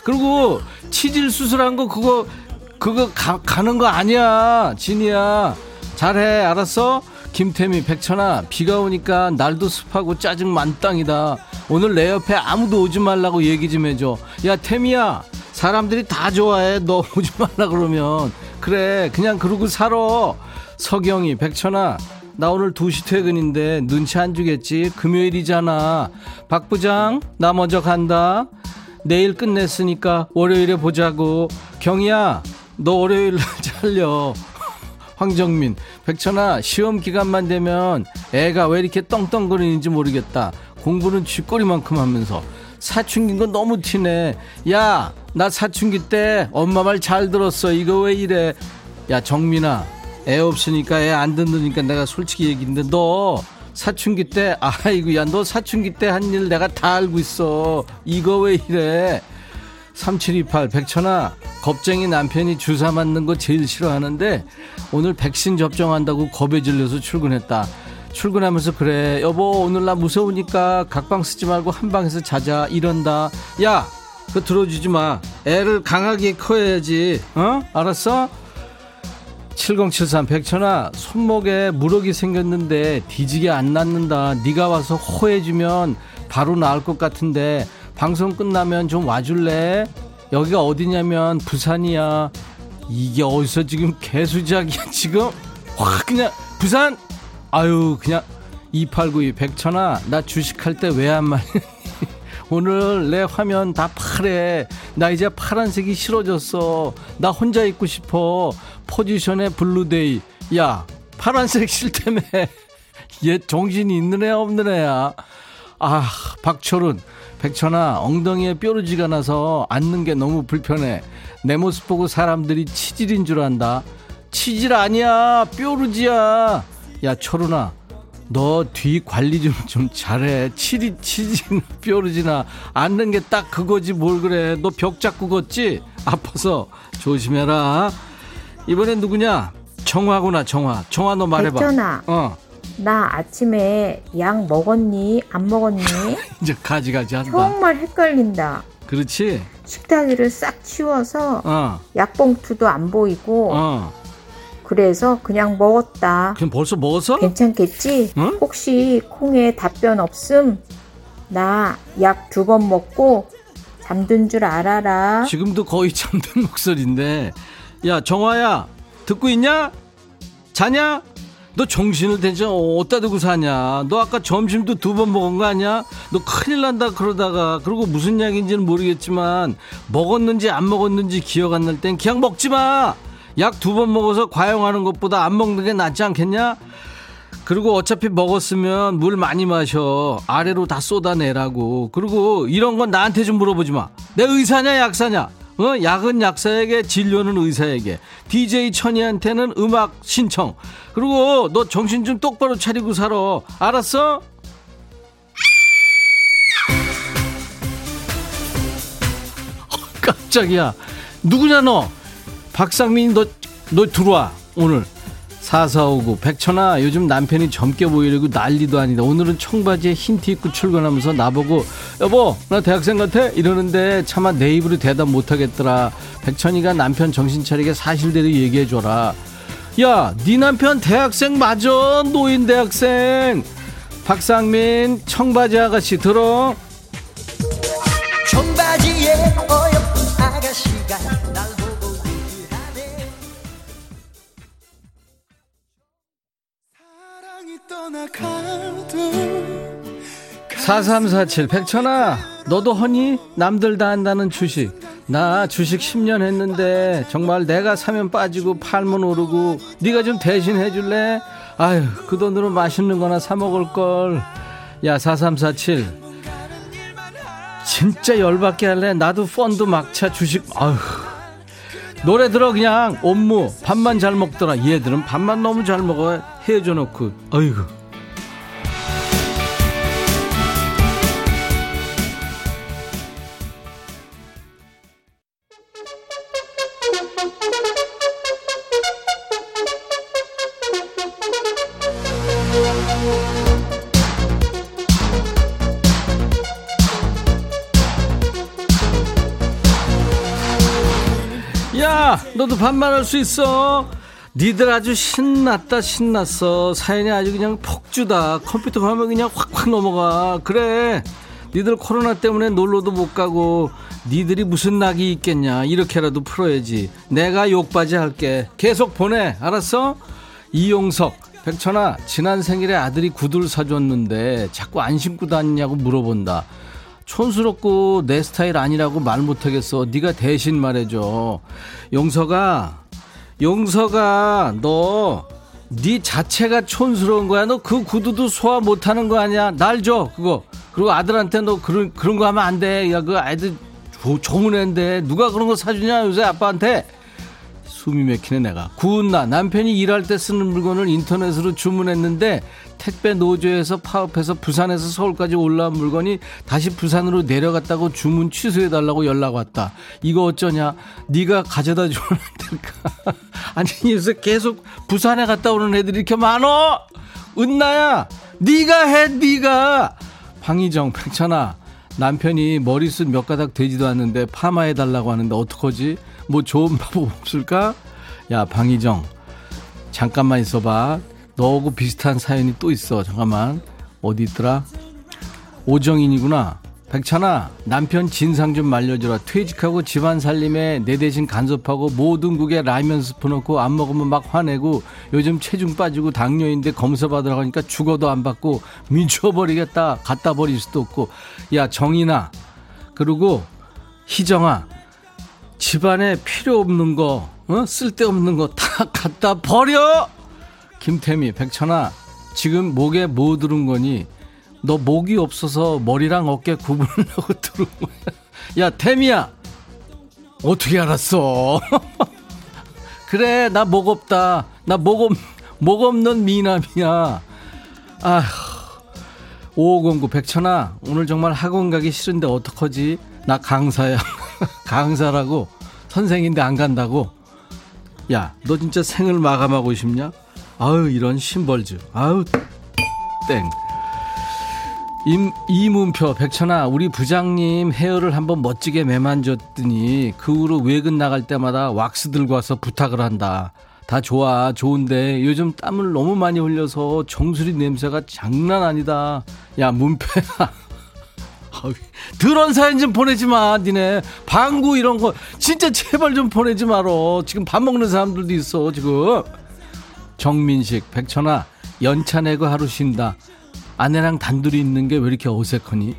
그리고 치질 수술한 거 그거 그거 가, 가는 거 아니야. 진이야. 잘해. 알았어? 김태미 백천아 비가 오니까 날도 습하고 짜증 만땅이다. 오늘 내 옆에 아무도 오지 말라고 얘기 좀 해줘. 야 태미야. 사람들이 다 좋아해. 너 오지 말라 그러면. 그래. 그냥 그러고 살아. 서경이 백천아 나 오늘 2시 퇴근인데 눈치 안 주겠지? 금요일이잖아. 박 부장 나 먼저 간다. 내일 끝냈으니까 월요일에 보자고. 경이야 너 월요일 날 잘려. 황정민 백천아 시험 기간만 되면 애가 왜 이렇게 떵떵거리는지 모르겠다. 공부는 쥐꼬리만큼 하면서. 사춘기인 건 너무 티네 야 나 사춘기 때 엄마 말 잘 들었어. 이거 왜 이래? 야 정민아 애 없으니까 애 안 듣는니까 내가 솔직히 얘기인데 너 사춘기 때 아이고 야 너 사춘기 때 한 일 내가 다 알고 있어. 이거 왜 이래? 3728 백천아 겁쟁이 남편이 주사 맞는 거 제일 싫어하는데 오늘 백신 접종한다고 겁에 질려서 출근했다. 출근하면서 그래 여보 오늘 나 무서우니까 각방 쓰지 말고 한 방에서 자자. 이런다. 야 그거 들어주지 마. 애를 강하게 커야지. 어? 알았어 7073 백천아 손목에 무럭이 생겼는데 뒤지게 안 낫는다. 네가 와서 호해주면 바로 나을 것 같은데 방송 끝나면 좀 와줄래? 여기가 어디냐면 부산이야. 이게 어디서 지금 개수작이야 지금? 확 그냥 부산! 아유 그냥 2892 백천아 나 주식할 때 왜 안 말이야 오늘 내 화면 다 파래. 나 이제 파란색이 싫어졌어. 나 혼자 있고 싶어 포지션의 Blue Day 야 파란색 싫다며 얘 정신이 있는 애야 없는 애야 아 박철은 백천아 엉덩이에 뾰루지가 나서 앉는 게 너무 불편해 내 모습 보고 사람들이 치질인 줄 안다 치질 아니야 뾰루지야 야 철훈아 너 뒤 관리 좀, 좀 잘해. 치리, 치지나 뾰루지나 앉는 게 딱 그거지 뭘 그래. 너 벽 잡고 걷지? 아파서 조심해라. 이번엔 누구냐? 정화구나, 정화. 정화 너 말해봐. 백천아. 어. 나 아침에 약 먹었니? 안 먹었니? 이제 가지가지 한다. 정말 헷갈린다. 그렇지? 식탁 위를 싹 치워서 어. 약봉투도 안 보이고 어. 그래서 그냥 먹었다. 그럼 벌써 먹었어? 괜찮겠지? 응? 혹시 콩에 답변 없음? 나 약 두 번 먹고 잠든 줄 알아라. 지금도 거의 잠든 목소리인데. 야, 정화야. 듣고 있냐? 자냐? 너 정신을 대체 어디다 두고 사냐? 너 아까 점심도 두 번 먹은 거 아니야? 너 큰일 난다 그러다가 그리고 무슨 약인지는 모르겠지만 먹었는지 안 먹었는지 기억 안 날 땐 그냥 먹지 마. 약 두 번 먹어서 과용하는 것보다 안 먹는 게 낫지 않겠냐? 그리고 어차피 먹었으면 물 많이 마셔. 아래로 다 쏟아내라고. 그리고 이런 건 나한테 좀 물어보지 마. 내 의사냐 약사냐? 어? 약은 약사에게 진료는 의사에게. DJ 천이한테는 음악 신청. 그리고 너 정신 좀 똑바로 차리고 살아. 알았어? 깜짝이야. 누구냐 너? 박상민 너, 너 들어와 오늘 4459 백천아 요즘 남편이 젊게 보이려고 난리도 아니다. 오늘은 청바지에 흰 티 입고 출근하면서 나보고 여보 나 대학생 같아? 이러는데 차마 내 입으로 대답 못하겠더라. 백천이가 남편 정신 차리게 사실대로 얘기해줘라. 야 네 남편 대학생 맞아 노인 대학생. 박상민 청바지 아가씨 들어. 청바지에 어여 4347 백천아 너도 허니? 남들 다 한다는 주식. 나 주식 10년 했는데 정말 내가 사면 빠지고 팔면 오르고 네가 좀 대신 해줄래? 아유 그 돈으로 맛있는 거나 사 먹을걸. 야 4347 진짜 열받게 할래? 나도 펀드 막차 주식. 아휴. 노래 들어 그냥. 옴무. 밥만 잘 먹더라. 얘들은 밥만 너무 잘 먹어 해줘 놓고 어이구 너도 반말할 수 있어. 니들 아주 신났다 신났어. 사연이 아주 그냥 폭주다. 컴퓨터 화면 그냥 확확 넘어가. 그래. 니들 코로나 때문에 놀러도 못 가고 니들이 무슨 낙이 있겠냐. 이렇게라도 풀어야지. 내가 욕바지 할게. 계속 보내. 알았어? 이용석. 백천아 지난 생일에 아들이 구두를 사줬는데 자꾸 안 신고 다니냐고 물어본다. 촌스럽고 내 스타일 아니라고 말 못하겠어. 네가 대신 말해줘. 용서가, 용서가 너, 네 자체가 촌스러운 거야. 너 그 구두도 소화 못하는 거 아니야. 날 줘, 그거. 그리고 아들한테 너 그런 그런 거 하면 안 돼. 야, 그 아이들 조, 좋은 애인데 누가 그런 거 사주냐 요새 아빠한테. 숨이 막히네 내가 구은나 남편이 일할 때 쓰는 물건을 인터넷으로 주문했는데 택배 노조에서 파업해서 부산에서 서울까지 올라온 물건이 다시 부산으로 내려갔다고 주문 취소해달라고 연락 왔다 이거 어쩌냐 네가 가져다 주면 안 될까 아니 요새 계속 부산에 갔다 오는 애들이 이렇게 많어 은나야 네가 해 네가 방희정 백천아 남편이 머리숱 몇 가닥 되지도 않는데 파마해달라고 하는데 어떡하지 뭐 좋은 방법 없을까? 야, 방희정. 잠깐만 있어봐. 너하고 비슷한 사연이 또 있어. 잠깐만. 어디 있더라? 오정인이구나. 백찬아, 남편 진상 좀 말려주라. 퇴직하고 집안 살림에 내 대신 간섭하고 모든 국에 라면 스프 넣고 안 먹으면 막 화내고 요즘 체중 빠지고 당뇨인데 검사 받으러 가니까 죽어도 안 받고 미쳐버리겠다. 갖다 버릴 수도 없고. 야, 정인아. 그리고 희정아. 집안에 필요 없는 거, 어? 쓸데없는 거 다 갖다 버려! 김태미, 백천아, 지금 목에 뭐 들은 거니? 너 목이 없어서 머리랑 어깨 구분하고 들은 거야. 야, 태미야! 어떻게 알았어? 그래, 나 목 없다. 나 목 없, 목 없는 미남이야. 아휴. 5509 백천아 오늘 정말 학원 가기 싫은데 어떡하지 나 강사야 강사라고 선생인데 안 간다고 야 너 진짜 생을 마감하고 싶냐 아유 이런 심벌즈. 아유 땡. 임, 이문표 백천아 우리 부장님 헤어를 한번 멋지게 매만졌더니 그 후로 외근 나갈 때마다 왁스 들고 와서 부탁을 한다. 다 좋아 좋은데 요즘 땀을 너무 많이 흘려서 정수리 냄새가 장난 아니다. 야 문패야 드런 사연 좀 보내지 마 니네. 방구 이런 거 진짜 제발 좀 보내지 마라 지금 밥 먹는 사람들도 있어 지금 정민식 백천아 연차 내고 하루 쉰다. 아내랑 단둘이 있는 게 왜 이렇게 어색하니?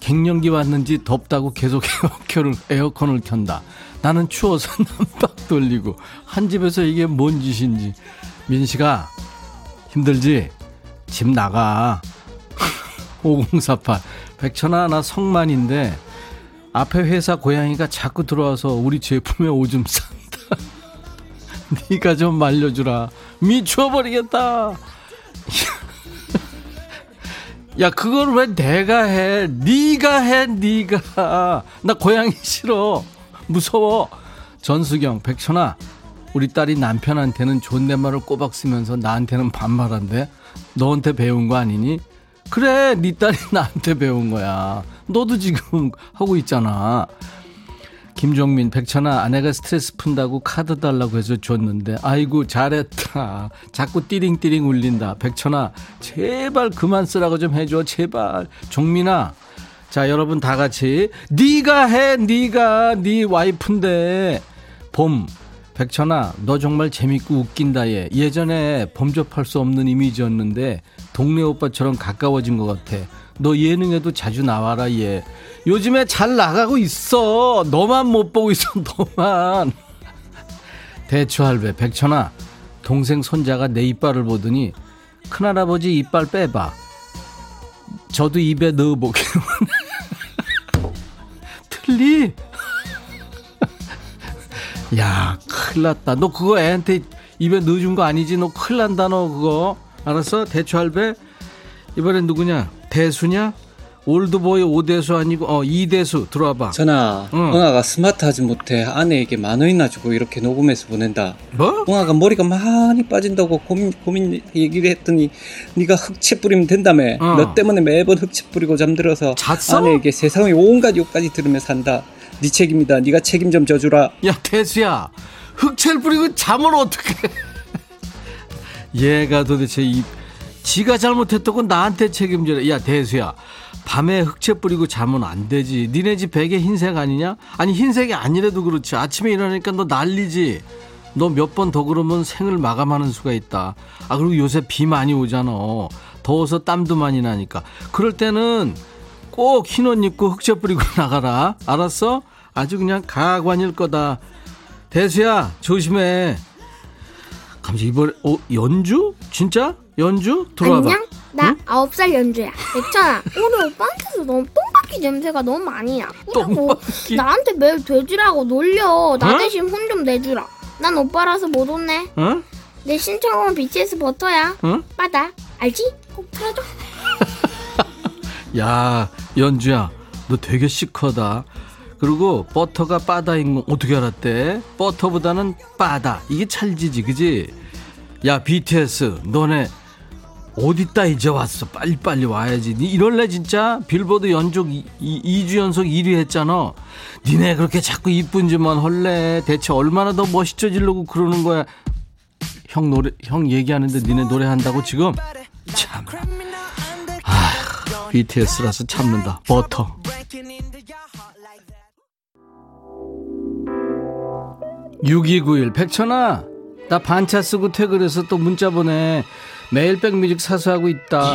갱년기 왔는지 덥다고 계속 에어컨을, 에어컨을 켠다. 나는 추워서 난박 돌리고 한 집에서 이게 뭔 짓인지. 민식아 힘들지? 집 나가. 5048 백천아 나 성만인데 앞에 회사 고양이가 자꾸 들어와서 우리 제품에 오줌 싼다. 네가 좀 말려주라 미쳐버리겠다 야 그걸 왜 내가 해 네가 해 네가 나 고양이 싫어 무서워. 전수경, 백천아, 우리 딸이 남편한테는 존댓말을 꼬박 쓰면서 나한테는 반말한대. 너한테 배운 거 아니니? 그래, 네 딸이 나한테 배운 거야. 너도 지금 하고 있잖아. 김종민, 백천아, 아내가 스트레스 푼다고 카드 달라고 해서 줬는데, 아이고, 잘했다. 자꾸 띠링띠링 울린다. 백천아, 제발 그만 쓰라고 좀 해줘, 제발. 종민아, 자, 여러분 다 같이 네가 해, 네가 네 와이프인데 봄 백천아, 너 정말 재밌고 웃긴다 얘. 예전에 범접할 수 없는 이미지였는데 동네 오빠처럼 가까워진 것 같아. 너 예능에도 자주 나와라 얘. 요즘에 잘 나가고 있어. 너만 못 보고 있어, 너만. 대추할배 백천아, 동생 손자가 내 이빨을 보더니 큰할아버지 이빨 빼봐. 저도 입에 넣어보기로. 틀리? 야, 큰일 났다. 너 그거 애한테 입에 넣어준 거 아니지? 너 큰일 난다, 너 그거. 알았어? 대추할배? 이번엔 누구냐? 대수냐? 올드보이 5대수 아니고 어 2대수 들어와봐. 전화 응. 응아가 스마트하지 못해 아내에게 만 원이나 주고 이렇게 녹음해서 보낸다. 뭐? 응아가 머리가 많이 빠진다고 고민 고민 얘기를 했더니 네가 흑채 뿌리면 된다며. 어. 너 때문에 매번 흑채 뿌리고 잠들어서 잤어? 아내에게 세상의 온갖 욕까지 들으며 산다. 네 책임이다. 네가 책임 좀 져주라. 야 대수야. 흑채를 뿌리고 잠을 어떻게 얘가 도대체 이 지가 잘못했다고 나한테 책임져라. 야 대수야 밤에 흑채 뿌리고 자면 안 되지. 니네 집 베개 흰색 아니냐? 아니 흰색이 아니래도 그렇지. 아침에 일어나니까 너 난리지. 너 몇 번 더 그러면 생을 마감하는 수가 있다. 아 그리고 요새 비 많이 오잖아. 더워서 땀도 많이 나니까. 그럴 때는 꼭 흰 옷 입고 흑채 뿌리고 나가라. 알았어? 아주 그냥 가관일 거다. 대수야 조심해. 감지 이번에 어 연주? 진짜? 연주? 들어와봐. 안녕? 나 아홉 응? 살 연주야. 백천아, 오늘 오빠한테서 너무 똥바퀴 냄새가 너무 많이 나. 그리고 나한테 매일 돼지라고 놀려. 나 어? 대신 혼 좀 내주라. 난 오빠라서 못 온네. 어? 내 신청은 BTS 버터야. 어? 빠다. 알지? 꼭 틀어줘. 야, 연주야, 너 되게 시커다. 그리고 버터가 빠다인 거 어떻게 알았대? 버터보다는 빠다. 이게 찰지지, 그지? 야, BTS, 너네 어디다 이제 왔어? 빨리빨리 와야지. 니 이럴래 진짜? 빌보드 연속 2, 주 연속 1위 했잖아. 니네 그렇게 자꾸 이쁜 짓만 헐래. 대체 얼마나 더 멋있어지려고 그러는 거야? 형 노래 형 얘기하는데 니네 노래한다고 지금? 참. 아, BTS라서 참는다. 버터. (6291) 백천아 나 반차 쓰고 퇴근해서 또 문자 보내 매일 백뮤직 사수하고 있다.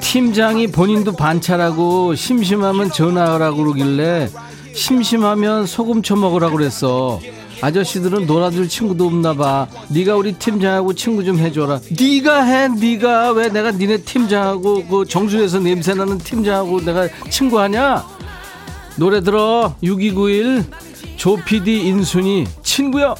팀장이 본인도 반차라고 심심하면 전화하라고 그러길래 심심하면 소금 쳐먹으라고 그랬어. 아저씨들은 놀아줄 친구도 없나 봐. 네가 우리 팀장하고 친구 좀 해줘라. 네가 해, 네가 왜 내가 니네 팀장하고 그 정수에서 냄새 나는 팀장하고 내가 친구하냐? 노래 들어 6291 조피디 인순이 친구야.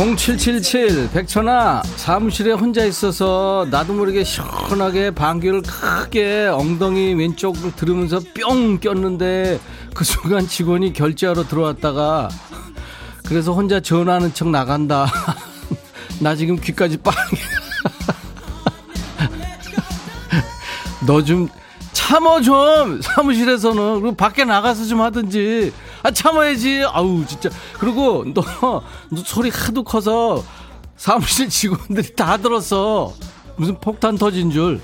3777 백천아 사무실에 혼자 있어서 나도 모르게 시원하게 방귀를 크게 엉덩이 왼쪽을 들으면서 뿅 꼈는데 그 순간 직원이 결제하러 들어왔다가 그래서 혼자 전화하는 척 나간다. 나 지금 귀까지 빵너 좀 참어 좀. 사무실에서는. 그리고 밖에 나가서 좀 하든지 아 참아야지. 아우 진짜. 그리고 너, 너 소리 하도 커서 사무실 직원들이 다 들었어. 무슨 폭탄 터진 줄.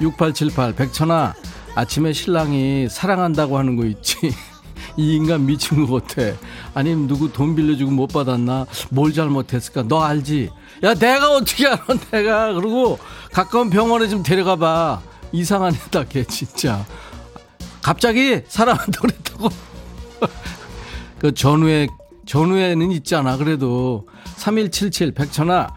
6878 백천아 아침에 신랑이 사랑한다고 하는 거 있지. 이 인간 미친 것 같아. 아니 누구 돈 빌려주고 못 받았나? 뭘 잘못했을까? 너 알지? 야 내가 어떻게 알아 내가? 그리고 가까운 병원에 좀 데려가 봐. 이상한 애다 걔 진짜. 갑자기 사랑한다고 그랬다고 그 전후에 전후에는 있잖아 그래도. 3177 백천아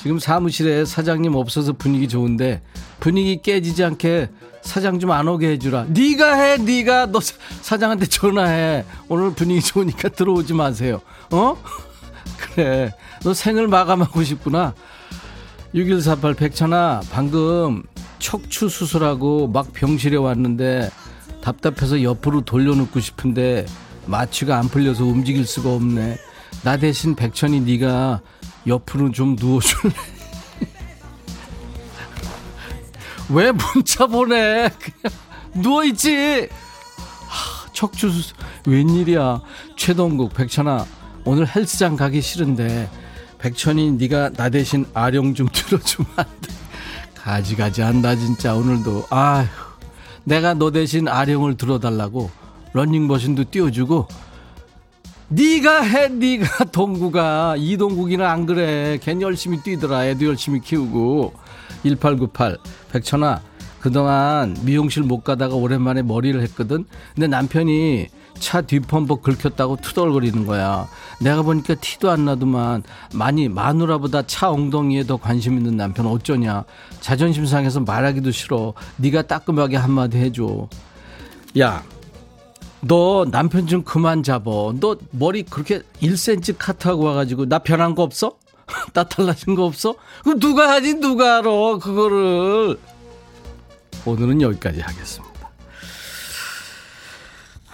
지금 사무실에 사장님 없어서 분위기 좋은데 분위기 깨지지 않게 사장 좀 안 오게 해주라. 네가 해 네가. 너 사장한테 전화해. 오늘 분위기 좋으니까 들어오지 마세요. 어? 그래. 너 생을 마감하고 싶구나. 6148 백천아 방금 척추 수술하고 막 병실에 왔는데 답답해서 옆으로 돌려놓고 싶은데 마취가 안 풀려서 움직일 수가 없네. 나 대신 백천이 네가 옆으로 좀 누워줄래? 왜 문자 보내? 그냥 누워있지. 하, 척추 수술 웬일이야? 최동국 백천아 오늘 헬스장 가기 싫은데 백천이 네가 나 대신 아령 좀 들어주면 안 돼? 가지가지 한다 진짜 오늘도 아휴 내가 너 대신 아령을 들어달라고 런닝머신도 띄워주고 네가 해 네가 동구가. 이동국이는 안 그래. 걘 열심히 뛰더라. 애도 열심히 키우고. 1898 백천아 그동안 미용실 못 가다가 오랜만에 머리를 했거든. 근데 남편이 차 뒷범벅 긁혔다고 투덜거리는 거야. 내가 보니까 티도 안 나더만. 많이 마누라보다 차 엉덩이에 더 관심 있는 남편 어쩌냐. 자존심 상해서 말하기도 싫어. 네가 따끔하게 한마디 해줘. 야 너 남편 좀 그만 잡어 너 머리 그렇게 1cm 카트하고 와가지고 나 변한 거 없어? 나 달라진 거 없어? 그럼 누가 하지 누가 알아 그거를 오늘은 여기까지 하겠습니다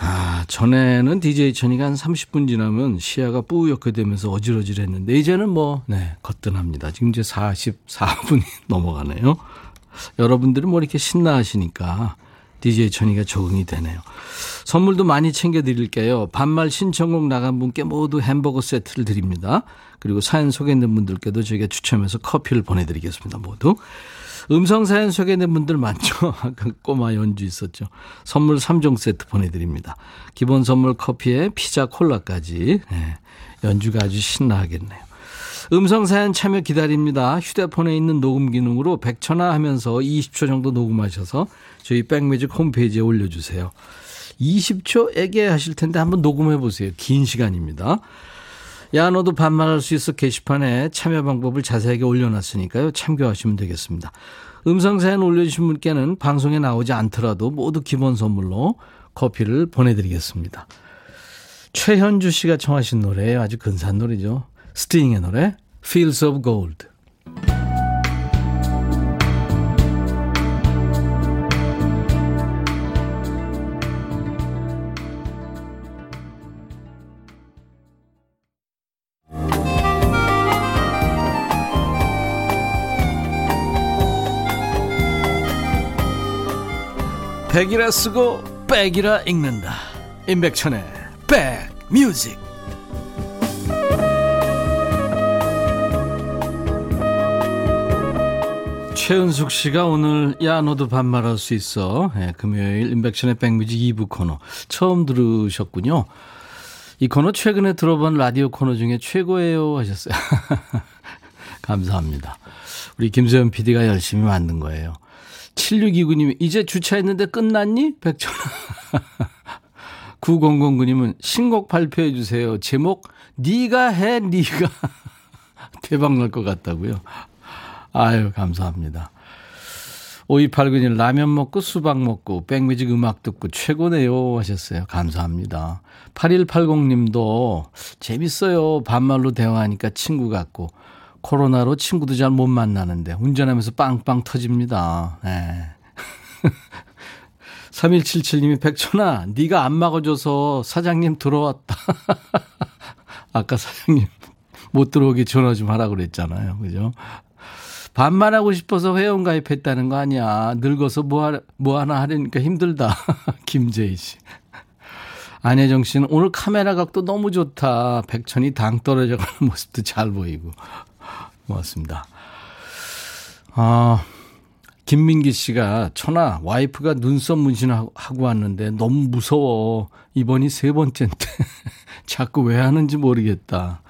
아, 전에는 DJ 천이가 한 30분 지나면 시야가 뿌옇게 되면서 어지러질했는데 이제는 뭐, 네, 거뜬합니다. 지금 이제 44분이 넘어가네요. 여러분들은 뭐 이렇게 신나 하시니까 DJ 천이가 적응이 되네요. 선물도 많이 챙겨드릴게요. 반말 신청곡 나간 분께 모두 햄버거 세트를 드립니다. 그리고 사연 소개된 분들께도 저희가 추첨해서 커피를 보내드리겠습니다. 모두. 음성 사연 소개된 분들 많죠? 그 꼬마 연주 있었죠. 선물 3종 세트 보내드립니다. 기본 선물 커피에 피자 콜라까지. 네, 연주가 아주 신나하겠네요. 음성 사연 참여 기다립니다. 휴대폰에 있는 녹음 기능으로 100초나 하면서 20초 정도 녹음하셔서 저희 백뮤직 홈페이지에 올려주세요. 20초 에게 하실 텐데 한번 녹음해 보세요. 긴 시간입니다. 야 너도 반말할 수 있어 게시판에 참여 방법을 자세하게 올려놨으니까요. 참고하시면 되겠습니다. 음성사연 올려주신 분께는 방송에 나오지 않더라도 모두 기본 선물로 커피를 보내드리겠습니다. 최현주 씨가 청하신 노래예요. 아주 근사한 노래죠. 스팅의 노래 Fields of Gold. 백이라 쓰고 백이라 읽는다. 임백천의 백뮤직. 최은숙 씨가 오늘 야 너도 반말할 수 있어. 네, 금요일 임백천의 백뮤직 2부 코너 처음 들으셨군요. 이 코너 최근에 들어본 라디오 코너 중에 최고예요 하셨어요. 감사합니다. 우리 김세현 PD가 열심히 만든 거예요 7629님이 이제 주차했는데 끝났니? 백천아. 9009님은 신곡 발표해 주세요. 제목 네가 해 네가 대박 날 것 같다고요. 아유 감사합니다. 5289님 라면 먹고 수박 먹고 백뮤직 음악 듣고 최고네요 하셨어요. 감사합니다. 8180님도 재밌어요. 반말로 대화하니까 친구 같고 코로나로 친구도 잘 못 만나는데 운전하면서 빵빵 터집니다. 네. 3177님이 백천아 네가 안 막아줘서 사장님 들어왔다. 아까 사장님 못 들어오게 전화 좀 하라고 그랬잖아요. 그죠? 반말하고 싶어서 회원 가입했다는 거 아니야. 늙어서 뭐, 하, 뭐 하나 하려니까 힘들다. 김재희 씨. 안혜정 씨는 오늘 카메라 각도 너무 좋다. 백천이 당 떨어져 가는 모습도 잘 보이고. 고맙습니다. 아, 김민기 씨가 천아 와이프가 눈썹 문신하고 왔는데 너무 무서워. 이번이 세 번째인데 자꾸 왜 하는지 모르겠다.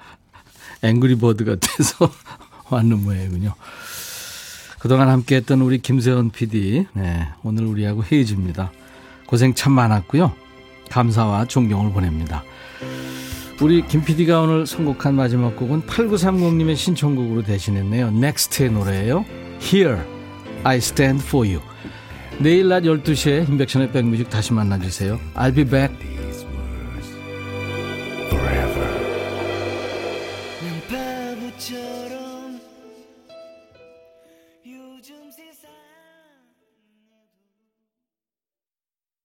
앵그리버드 같아서 왔는 모양이군요. 그동안 함께했던 우리 김세원 PD, 네, 오늘 우리하고 헤어집니다. 고생 참 많았고요. 감사와 존경을 보냅니다. 우리 김 PD가 오늘 선곡한 마지막 곡은 8930님의 신청곡으로 대신했네요. 넥스트의 노래예요. Here, I Stand For You. 내일 낮 12시에 인백션의 백뮤직 다시 만나주세요. I'll be back.